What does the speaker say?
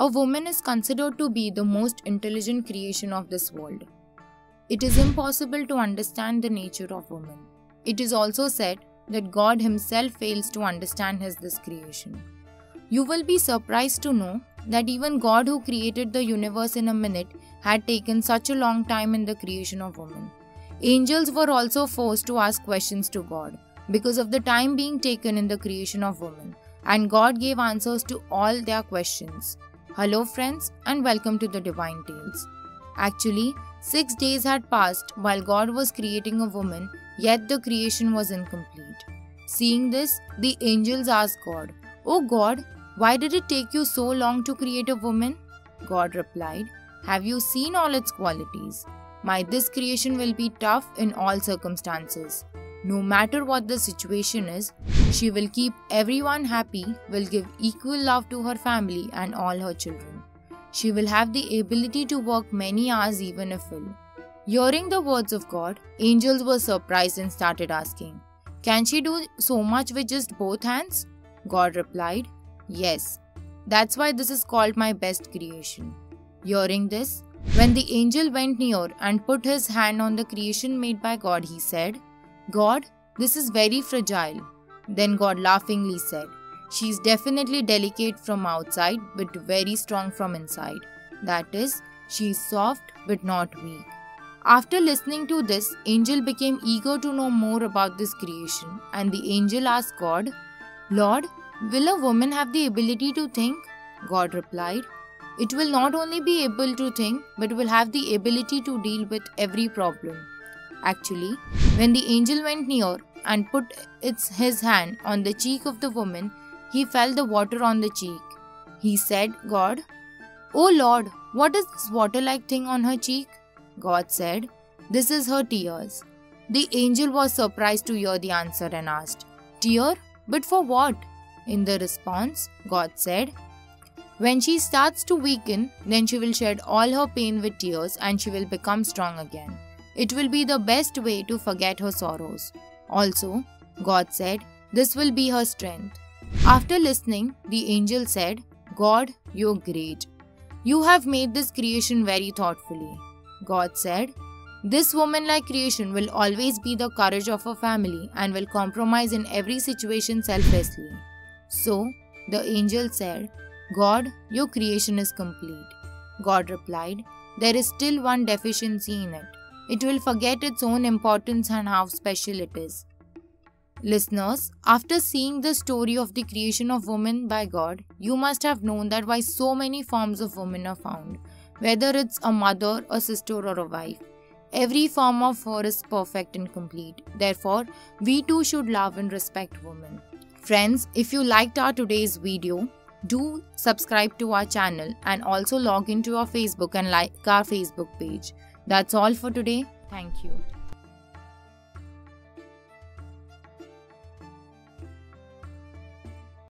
a woman is considered to be the most intelligent creation of this world. It is impossible to understand the nature of woman. It is also said that God Himself fails to understand His this creation. You will be surprised to know that even God, who created the universe in a minute, had taken such a long time in the creation of woman. Angels were also forced to ask questions to God because of the time being taken in the creation of woman, and God gave answers to all their questions. Hello, friends, and welcome to the Divine Tales. Actually, six days had passed while God was creating a woman, yet the creation was incomplete. Seeing this, the angels asked God, Oh God, why did it take you so long to create a woman? God replied, Have you seen all its qualities? My this creation will be tough in all circumstances. No matter what the situation is, she will keep everyone happy, will give equal love to her family and all her children. She will have the ability to work many hours even if ill. Hearing the words of God, angels were surprised and started asking, Can she do so much with just both hands? God replied, Yes. That's why this is called my best creation. Hearing this, when the angel went near and put his hand on the creation made by God, he said, God, this is very fragile. Then God laughingly said, She is definitely delicate from outside but very strong from inside. That is, she is soft but not weak. After listening to this, angel became eager to know more about this creation, and the angel asked God, Lord, will a woman have the ability to think? God replied, It will not only be able to think, but will have the ability to deal with every problem. Actually, when the angel went near and put its, his hand on the cheek of the woman, he felt the water on the cheek. He said, God, O Lord, what is this water like thing on her cheek? God said, This is her tears. The angel was surprised to hear the answer and asked, Tear? But for what? In the response, God said, When she starts to weaken, then she will shed all her pain with tears and she will become strong again. It will be the best way to forget her sorrows. Also, God said, This will be her strength. After listening, the angel said, God, you're great. You have made this creation very thoughtfully. God said, This woman like creation will always be the courage of her family and will compromise in every situation selflessly. So, the angel said, God, your creation is complete. God replied, There is still one deficiency in it it will forget its own importance and how special it is. Listeners, after seeing the story of the creation of woman by God, you must have known that why so many forms of woman are found, whether it's a mother, a sister, or a wife. Every form of her is perfect and complete. Therefore, we too should love and respect women. Friends, if you liked our today's video, do subscribe to our channel and also log into our Facebook and like our Facebook page. That's all for today. Thank you.